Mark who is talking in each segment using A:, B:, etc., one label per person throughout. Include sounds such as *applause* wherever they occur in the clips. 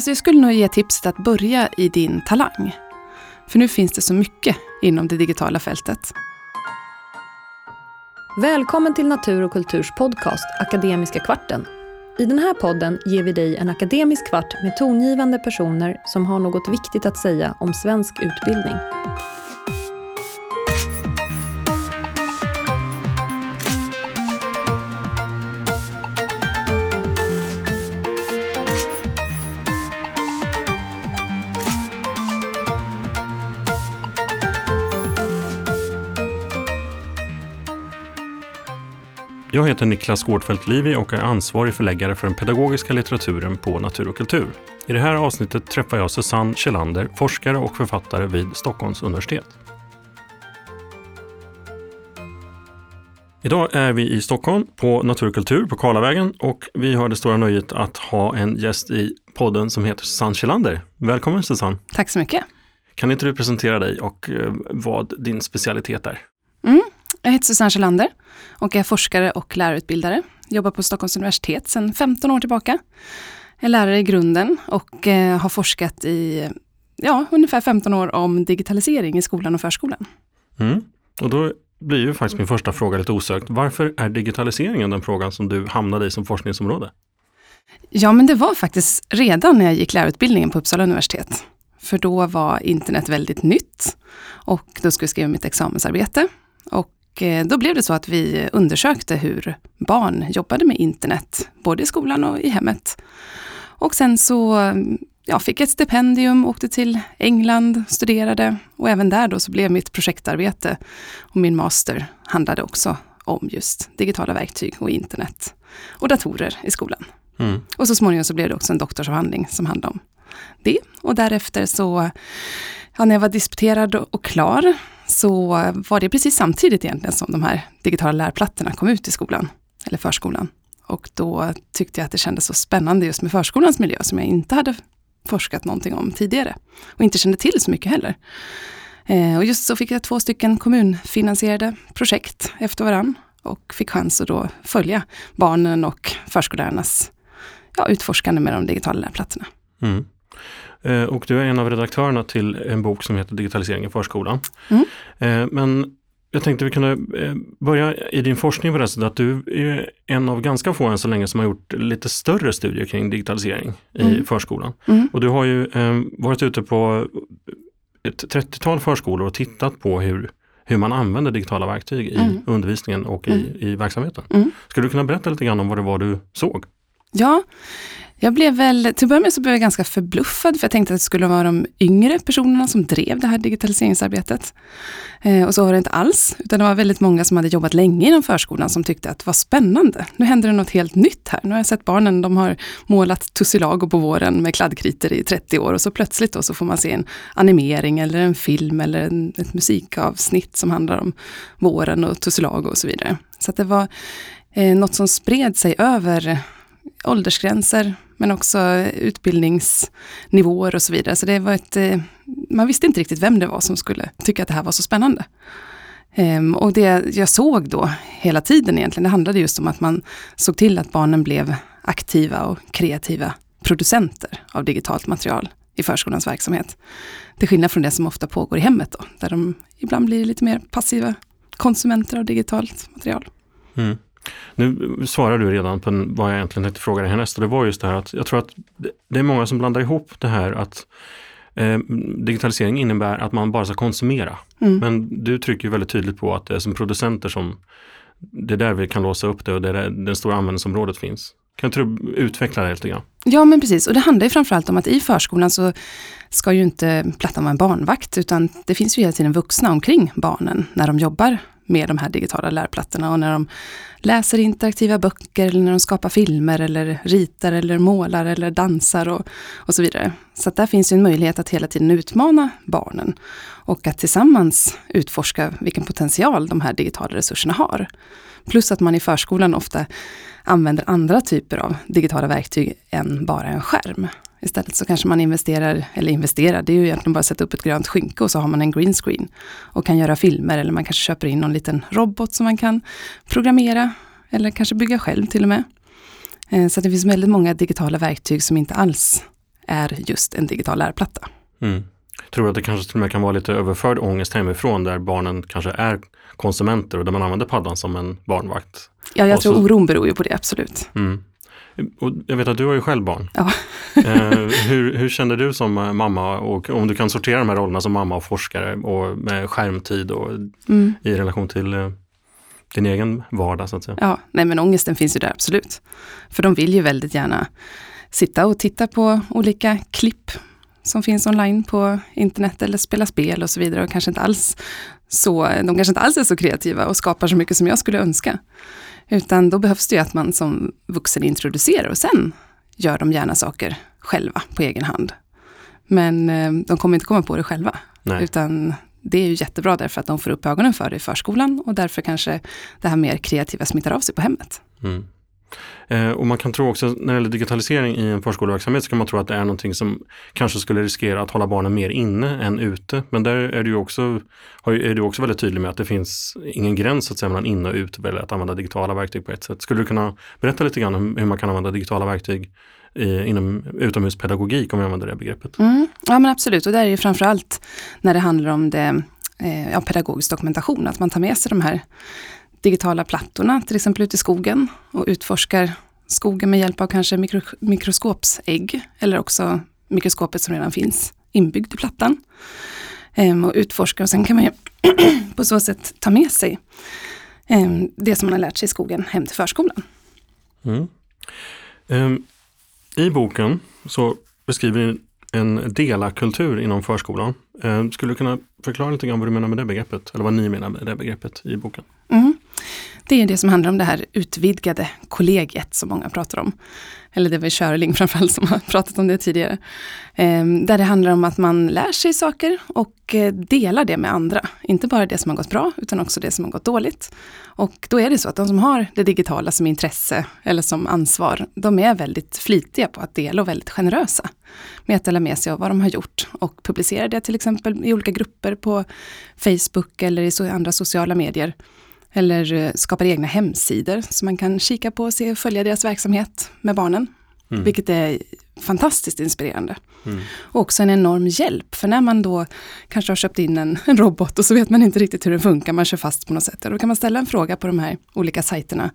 A: Alltså jag skulle nog ge tipset att börja i din talang. För nu finns det så mycket inom det digitala fältet.
B: Välkommen till Natur och kulturs podcast Akademiska kvarten. I den här podden ger vi dig en akademisk kvart med tongivande personer som har något viktigt att säga om svensk utbildning.
C: Jag heter Niklas Gårdfeldt Livi och är ansvarig förläggare för den pedagogiska litteraturen på Natur och kultur. I det här avsnittet träffar jag Susanne Kjellander, forskare och författare vid Stockholms universitet. Idag är vi i Stockholm på Natur och kultur på Karlavägen och vi har det stora nöjet att ha en gäst i podden som heter Susanne Kjellander. Välkommen Susanne!
A: Tack så mycket!
C: Kan inte du presentera dig och eh, vad din specialitet är?
A: Mm. Jag heter Susanne Kjellander och är forskare och lärarutbildare. Jobbar på Stockholms universitet sedan 15 år tillbaka. Jag är lärare i grunden och eh, har forskat i ja, ungefär 15 år om digitalisering i skolan och förskolan.
C: Mm. Och då blir ju faktiskt min första fråga lite osökt. Varför är digitaliseringen den frågan som du hamnade i som forskningsområde?
A: Ja, men det var faktiskt redan när jag gick lärarutbildningen på Uppsala universitet. För då var internet väldigt nytt och då skulle jag skriva mitt examensarbete. Och Eh, då blev det så att vi undersökte hur barn jobbade med internet, både i skolan och i hemmet. Och sen så ja, fick jag ett stipendium, åkte till England, studerade och även där då så blev mitt projektarbete och min master handlade också om just digitala verktyg och internet och datorer i skolan. Mm. Och så småningom så blev det också en doktorsavhandling som handlade om det. Och därefter så, ja, när jag var disputerad och klar så var det precis samtidigt egentligen som de här digitala lärplattorna kom ut i skolan, eller förskolan. Och då tyckte jag att det kändes så spännande just med förskolans miljö som jag inte hade forskat någonting om tidigare. Och inte kände till så mycket heller. Eh, och just så fick jag två stycken kommunfinansierade projekt efter varann och fick chans att då följa barnen och förskollärarnas ja, utforskande med de digitala lärplattorna. Mm.
C: Eh, och du är en av redaktörerna till en bok som heter Digitalisering i förskolan. Mm. Eh, men jag tänkte vi kunde eh, börja i din forskning på det sättet att du är en av ganska få än så länge som har gjort lite större studier kring digitalisering i mm. förskolan. Mm. Och du har ju varit ute på ett 30-tal förskolor och tittat på hur, hur man använder digitala verktyg i mm. undervisningen och i, mm. i verksamheten. Mm. Skulle du kunna berätta lite grann om vad det var du såg?
A: Ja, jag blev väl, till att börja med så blev jag ganska förbluffad för jag tänkte att det skulle vara de yngre personerna som drev det här digitaliseringsarbetet. Eh, och så var det inte alls, utan det var väldigt många som hade jobbat länge inom förskolan som tyckte att det var spännande. Nu händer det något helt nytt här. Nu har jag sett barnen, de har målat tussilago på våren med kladdkritor i 30 år och så plötsligt då så får man se en animering eller en film eller en, ett musikavsnitt som handlar om våren och tussilago och så vidare. Så det var eh, något som spred sig över åldersgränser, men också utbildningsnivåer och så vidare. Så det var ett, eh, man visste inte riktigt vem det var som skulle tycka att det här var så spännande. Ehm, och det jag såg då hela tiden egentligen, det handlade just om att man såg till att barnen blev aktiva och kreativa producenter av digitalt material i förskolans verksamhet. Till skillnad från det som ofta pågår i hemmet då, där de ibland blir lite mer passiva konsumenter av digitalt material. Mm.
C: Nu svarar du redan på vad jag egentligen tänkte fråga dig härnäst och det var just det här att jag tror att det är många som blandar ihop det här att eh, digitalisering innebär att man bara ska konsumera. Mm. Men du trycker väldigt tydligt på att det är som producenter som det är där vi kan låsa upp det och det är där det stora användningsområdet finns. Kan inte du utveckla det lite grann?
A: Ja men precis och det handlar ju framförallt om att i förskolan så ska ju inte plattan vara en barnvakt utan det finns ju hela tiden vuxna omkring barnen när de jobbar med de här digitala lärplattorna och när de läser interaktiva böcker eller när de skapar filmer eller ritar eller målar eller dansar och, och så vidare. Så där finns ju en möjlighet att hela tiden utmana barnen och att tillsammans utforska vilken potential de här digitala resurserna har. Plus att man i förskolan ofta använder andra typer av digitala verktyg än bara en skärm. Istället så kanske man investerar, eller investerar, det är ju egentligen bara att sätta upp ett grönt skynke och så har man en green screen. Och kan göra filmer eller man kanske köper in någon liten robot som man kan programmera. Eller kanske bygga själv till och med. Eh, så det finns väldigt många digitala verktyg som inte alls är just en digital lärplatta.
C: Mm. Tror du att det kanske till och med kan vara lite överförd ångest hemifrån där barnen kanske är konsumenter och där man använder paddan som en barnvakt?
A: Ja, jag
C: Och
A: tror
C: så-
A: oron beror ju på det, absolut.
C: Mm. Och jag vet att du har ju själv barn.
A: Ja. *laughs*
C: eh, hur, hur kände du som eh, mamma och om du kan sortera de här rollerna som mamma och forskare och med skärmtid och
A: Mm.
C: i relation till eh, din egen vardag så att säga?
A: Ja, nej men ångesten finns ju där absolut. För de vill ju väldigt gärna sitta och titta på olika klipp som finns online på internet eller spela spel och så vidare och kanske inte alls så, de kanske inte alls är så kreativa och skapar så mycket som jag skulle önska. Utan då behövs det ju att man som vuxen introducerar och sen gör de gärna saker själva på egen hand. Men eh, de kommer inte komma på det själva.
C: Nej.
A: Utan det är ju jättebra därför att de får upp ögonen för det i förskolan och därför kanske det här mer kreativa smittar av sig på hemmet.
C: Mm. Eh, och man kan tro också när det gäller digitalisering i en förskoleverksamhet så kan man tro att det är någonting som kanske skulle riskera att hålla barnen mer inne än ute. Men där är du också, är du också väldigt tydlig med att det finns ingen gräns så att säga, mellan inne och ute eller att använda digitala verktyg på ett sätt. Skulle du kunna berätta lite grann om hur man kan använda digitala verktyg i, inom utomhuspedagogik om vi använder det begreppet?
A: Mm, ja men absolut, och där är det framförallt när det handlar om det, eh, ja, pedagogisk dokumentation, att man tar med sig de här digitala plattorna, till exempel ut i skogen och utforskar skogen med hjälp av kanske mikro, mikroskopsägg eller också mikroskopet som redan finns inbyggd i plattan. Ehm, och utforska och sen kan man ju *clears throat* på så sätt ta med sig ehm, det som man har lärt sig i skogen hem till förskolan.
C: Mm. Ehm, I boken så beskriver ni en delakultur inom förskolan. Ehm, skulle du kunna förklara lite grann vad du menar med det begreppet? Eller vad ni menar med det begreppet i boken?
A: Mm. Det är det som handlar om det här utvidgade kollegiet som många pratar om. Eller det var Körling *laughs* framförallt som har pratat om det tidigare. Ehm, där det handlar om att man lär sig saker och eh, delar det med andra. Inte bara det som har gått bra utan också det som har gått dåligt. Och då är det så att de som har det digitala som intresse eller som ansvar, de är väldigt flitiga på att dela och väldigt generösa med att dela med sig av vad de har gjort och publicera det till exempel i olika grupper på Facebook eller i andra sociala medier. Eller eh, skapar egna hemsidor som man kan kika på och se och följa deras verksamhet med barnen.
C: Mm.
A: Vilket är fantastiskt inspirerande.
C: Mm.
A: Och också en enorm hjälp, för när man då kanske har köpt in en, en *laughs* robot och så vet man inte riktigt hur den funkar, man kör fast på något sätt. Då kan man ställa en fråga på de här olika sajterna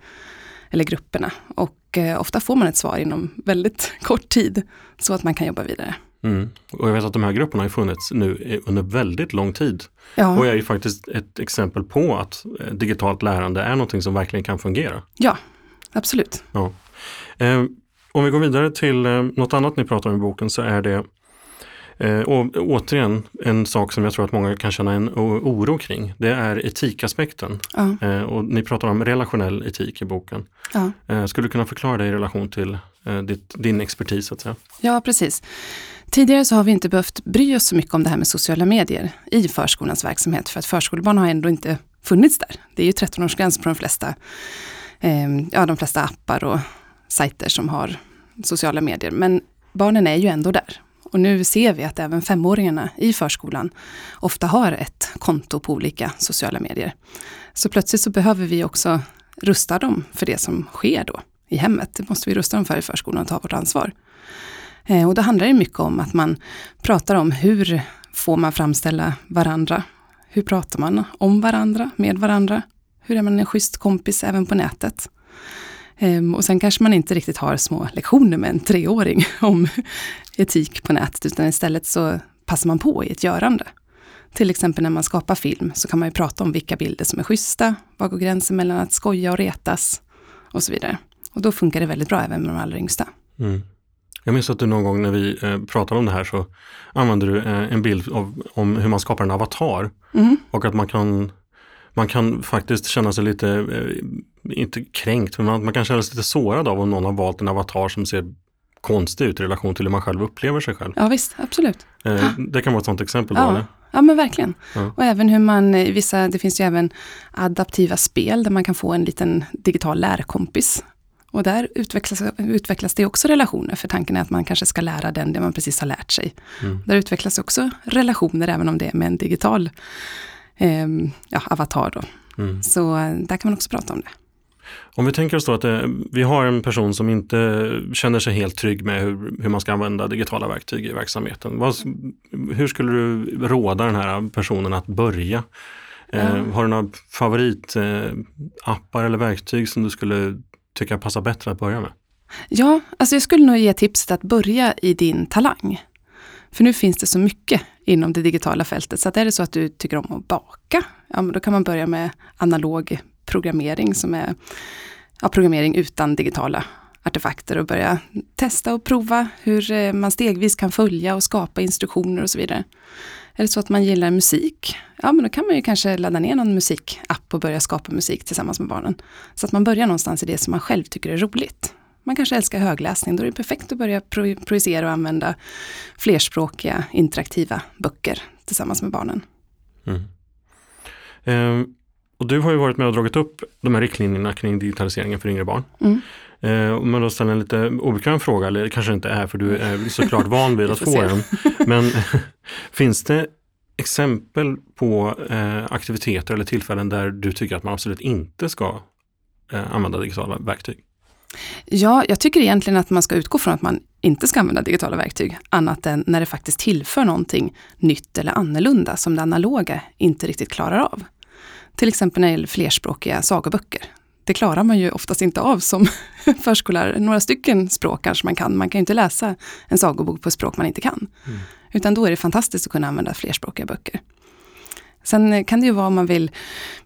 A: eller grupperna. Och eh, ofta får man ett svar inom väldigt *laughs* kort tid, så att man kan jobba vidare.
C: Mm. Och jag vet att de här grupperna har funnits nu under väldigt lång tid.
A: Ja,
C: Och är ju faktiskt ett exempel på att eh, digitalt lärande är någonting som verkligen kan fungera.
A: ja absolut.
C: Ja. Eh, om vi går vidare till eh, något annat ni pratar om i boken så är det eh, och, återigen en sak som jag tror att många kan känna en oro kring. Det är etikaspekten.
A: Ja,
C: Eh, och ni pratar om relationell etik i boken.
A: ja.
C: Eh, skulle du kunna förklara det i relation till eh, ditt, din expertis? Så att säga?
A: Ja, precis. Tidigare så har vi inte behövt bry oss så mycket om det här med sociala medier i förskolans verksamhet, för att förskolebarn har ändå inte funnits där. Det är ju 13-årsgräns på de flesta, eh, ja, de flesta appar och sajter som har sociala medier. Men barnen är ju ändå där. Och nu ser vi att även femåringarna i förskolan ofta har ett konto på olika sociala medier. Så plötsligt så behöver vi också rusta dem för det som sker då i hemmet. Det måste vi rusta dem för i förskolan och ta vårt ansvar. Eh, och då handlar det mycket om att man pratar om hur får man framställa varandra? Hur pratar man om varandra, med varandra? Hur är man en schysst kompis även på nätet? Ehm, och sen kanske man inte riktigt har små lektioner med en treåring *laughs* om etik på nätet, utan istället så passar man på i ett görande. Till exempel när man skapar film så kan man ju prata om vilka bilder som är schyssta, var går gränsen mellan att skoja och retas och så vidare. Och då funkar det väldigt bra även med de allra yngsta.
C: Mm. Jag minns att du någon gång när vi eh, pratade om det här så använde du eh, en bild av, om hur man skapar en avatar
A: Mm.
C: och att man kan, man kan faktiskt känna sig lite, eh, inte kränkt, men man, man kan känna sig lite sårad av om någon har valt en avatar som ser konstig ut i relation till hur man själv upplever sig själv.
A: Ja visst, absolut.
C: Det kan vara ett sånt exempel då,
A: Ja.
C: eller?
A: Ja men verkligen.
C: Ja.
A: Och även hur man, vissa, det finns ju även adaptiva spel där man kan få en liten digital lärkompis. Och där utvecklas, utvecklas det också relationer, för tanken är att man kanske ska lära den det man precis har lärt sig.
C: Mm.
A: Där utvecklas också relationer, även om det är med en digital eh, ja, avatar. Då.
C: Mm.
A: Så eh, där kan man också prata om det.
C: Om vi tänker oss då att det, eh, vi har en person som inte känner sig helt trygg med hur, hur man ska använda digitala verktyg i verksamheten. Vad, hur skulle du råda den här personen att börja? Ja. Eh, har du några favoritappar eh, eller verktyg som du skulle tycka passar bättre att börja med?
A: Ja, alltså jag skulle nog ge tipset att börja i din talang. För nu finns det så mycket inom det digitala fältet. Så att är det så att du tycker om att baka, ja, men då kan man börja med analog programmering som är ja, programmering utan digitala artefakter och börja testa och prova hur eh, man stegvis kan följa och skapa instruktioner och så vidare. Är det så att man gillar musik, ja men då kan man ju kanske ladda ner någon musikapp och börja skapa musik tillsammans med barnen. Så att man börjar någonstans i det som man själv tycker är roligt. Man kanske älskar högläsning, då är det perfekt att börja pro projicera och använda flerspråkiga interaktiva böcker tillsammans med barnen. Mm.
C: Eh, och du har ju varit med och dragit upp de här riktlinjerna kring digitaliseringen för yngre barn. Mm. Eh, om man då ställer en lite obekväm fråga, eller kanske inte är för du är såklart van vid *laughs* att få den. Men *laughs* finns det exempel på eh, aktiviteter eller tillfällen där du tycker att man absolut inte ska eh, använda digitala verktyg?
A: Ja, jag tycker egentligen att man ska utgå från att man inte ska använda digitala verktyg, annat än när det faktiskt tillför någonting nytt eller annorlunda som det analoga inte riktigt klarar av. Till exempel när det gäller flerspråkiga sagoböcker. Det klarar man ju oftast inte av som *laughs* förskollärare. Några stycken språk kanske man kan. Man kan ju inte läsa en sagobok på språk man inte kan. Mm. Utan då är det fantastiskt att kunna använda flerspråkiga böcker. Sen kan det ju vara om man vill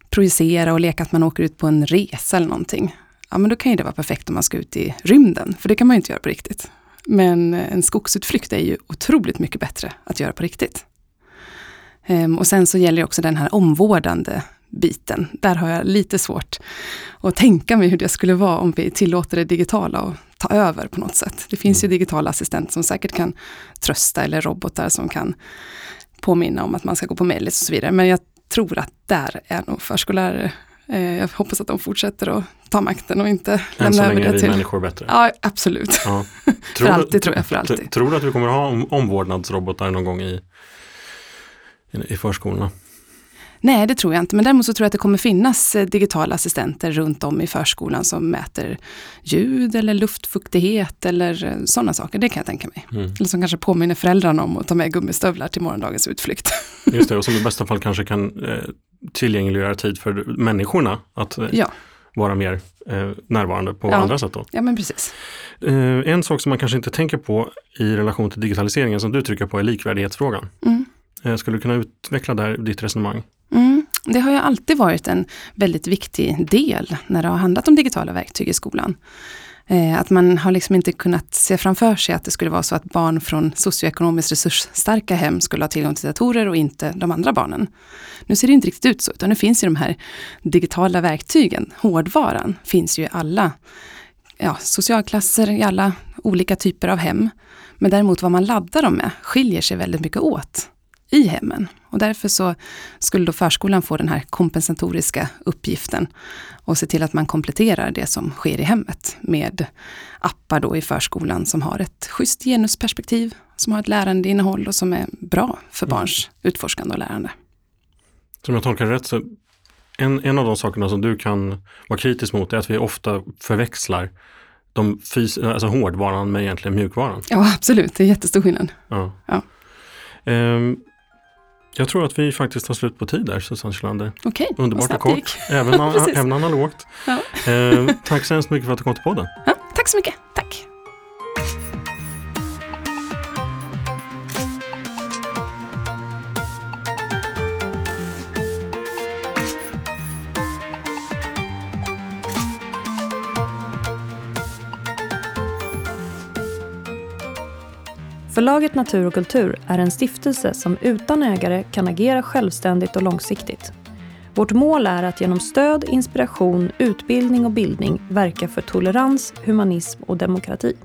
A: projicera och leka att man åker ut på en resa eller någonting ja men då kan ju det vara perfekt om man ska ut i rymden, för det kan man ju inte göra på riktigt. Men en skogsutflykt är ju otroligt mycket bättre att göra på riktigt. Ehm, och sen så gäller det också den här omvårdande biten. Där har jag lite svårt att tänka mig hur det skulle vara om vi tillåter det digitala att ta över på något sätt. Det finns ju mm. digitala assistenter som säkert kan trösta eller robotar som kan påminna om att man ska gå på mellis och så vidare. Men jag tror att där är nog förskollärare Eh, jag hoppas att de fortsätter att ta makten och inte
C: Än lämna över det till... Än så länge är vi människor bättre.
A: Ja, absolut. Ja. *laughs* för alltid tror jag, för alltid.
C: Tror du att vi kommer att ha omvårdnadsrobotar någon gång i, i förskolorna?
A: Nej, det tror jag inte. Men däremot så tror jag att det kommer finnas eh, digitala assistenter runt om i förskolan som mäter ljud eller luftfuktighet eller eh, sådana saker. Det kan jag tänka mig. Mm. Eller som kanske påminner föräldrarna om att ta med gummistövlar till morgondagens utflykt. *laughs*
C: Just det, och som i *laughs* bästa fall kanske kan eh, tillgängliggöra tid för människorna att eh, ja. vara mer eh, närvarande på
A: ja.
C: andra sätt. Då.
A: Ja, men precis.
C: En sak som man kanske inte tänker på i relation till digitaliseringen som du trycker på är likvärdighetsfrågan. Mm. Skulle du kunna utveckla där ditt resonemang?
A: Mm. Det har ju alltid varit en väldigt viktig del när det har handlat om digitala verktyg i skolan. Eh, att man har liksom inte kunnat se framför sig att det skulle vara så att barn från socioekonomiskt resursstarka hem skulle ha tillgång till datorer och inte de andra barnen. Nu ser det inte riktigt ut så, utan nu finns ju de här digitala verktygen, hårdvaran, finns ju i alla ja, socialklasser, i alla olika typer av hem. Men däremot vad man laddar dem med skiljer sig väldigt mycket åt i hemmen. Och därför så skulle då förskolan få den här kompensatoriska uppgiften och se till att man kompletterar det som sker i hemmet med appar då i förskolan som har ett schysst genusperspektiv, som har ett lärandeinnehåll och som är bra för mm. barns utforskande och lärande.
C: Som jag tolkar det rätt så en, en av de sakerna som du kan vara kritisk mot är att vi ofta förväxlar de fys- alltså hårdvaran med egentligen mjukvaran.
A: Ja absolut, det är jättestor skillnad. Ja. Ja.
C: Um, jag tror att vi faktiskt har slut på tid där, Susanne Kjellander.
A: Okej,
C: Underbart och kort, även, *laughs* även analogt. Ja. Eh, tack så hemskt mycket för att du kom till podden.
A: Ja, tack så mycket.
B: Förlaget Natur och kultur är en stiftelse som utan ägare kan agera självständigt och långsiktigt. Vårt mål är att genom stöd, inspiration, utbildning och bildning verka för tolerans, humanism och demokrati.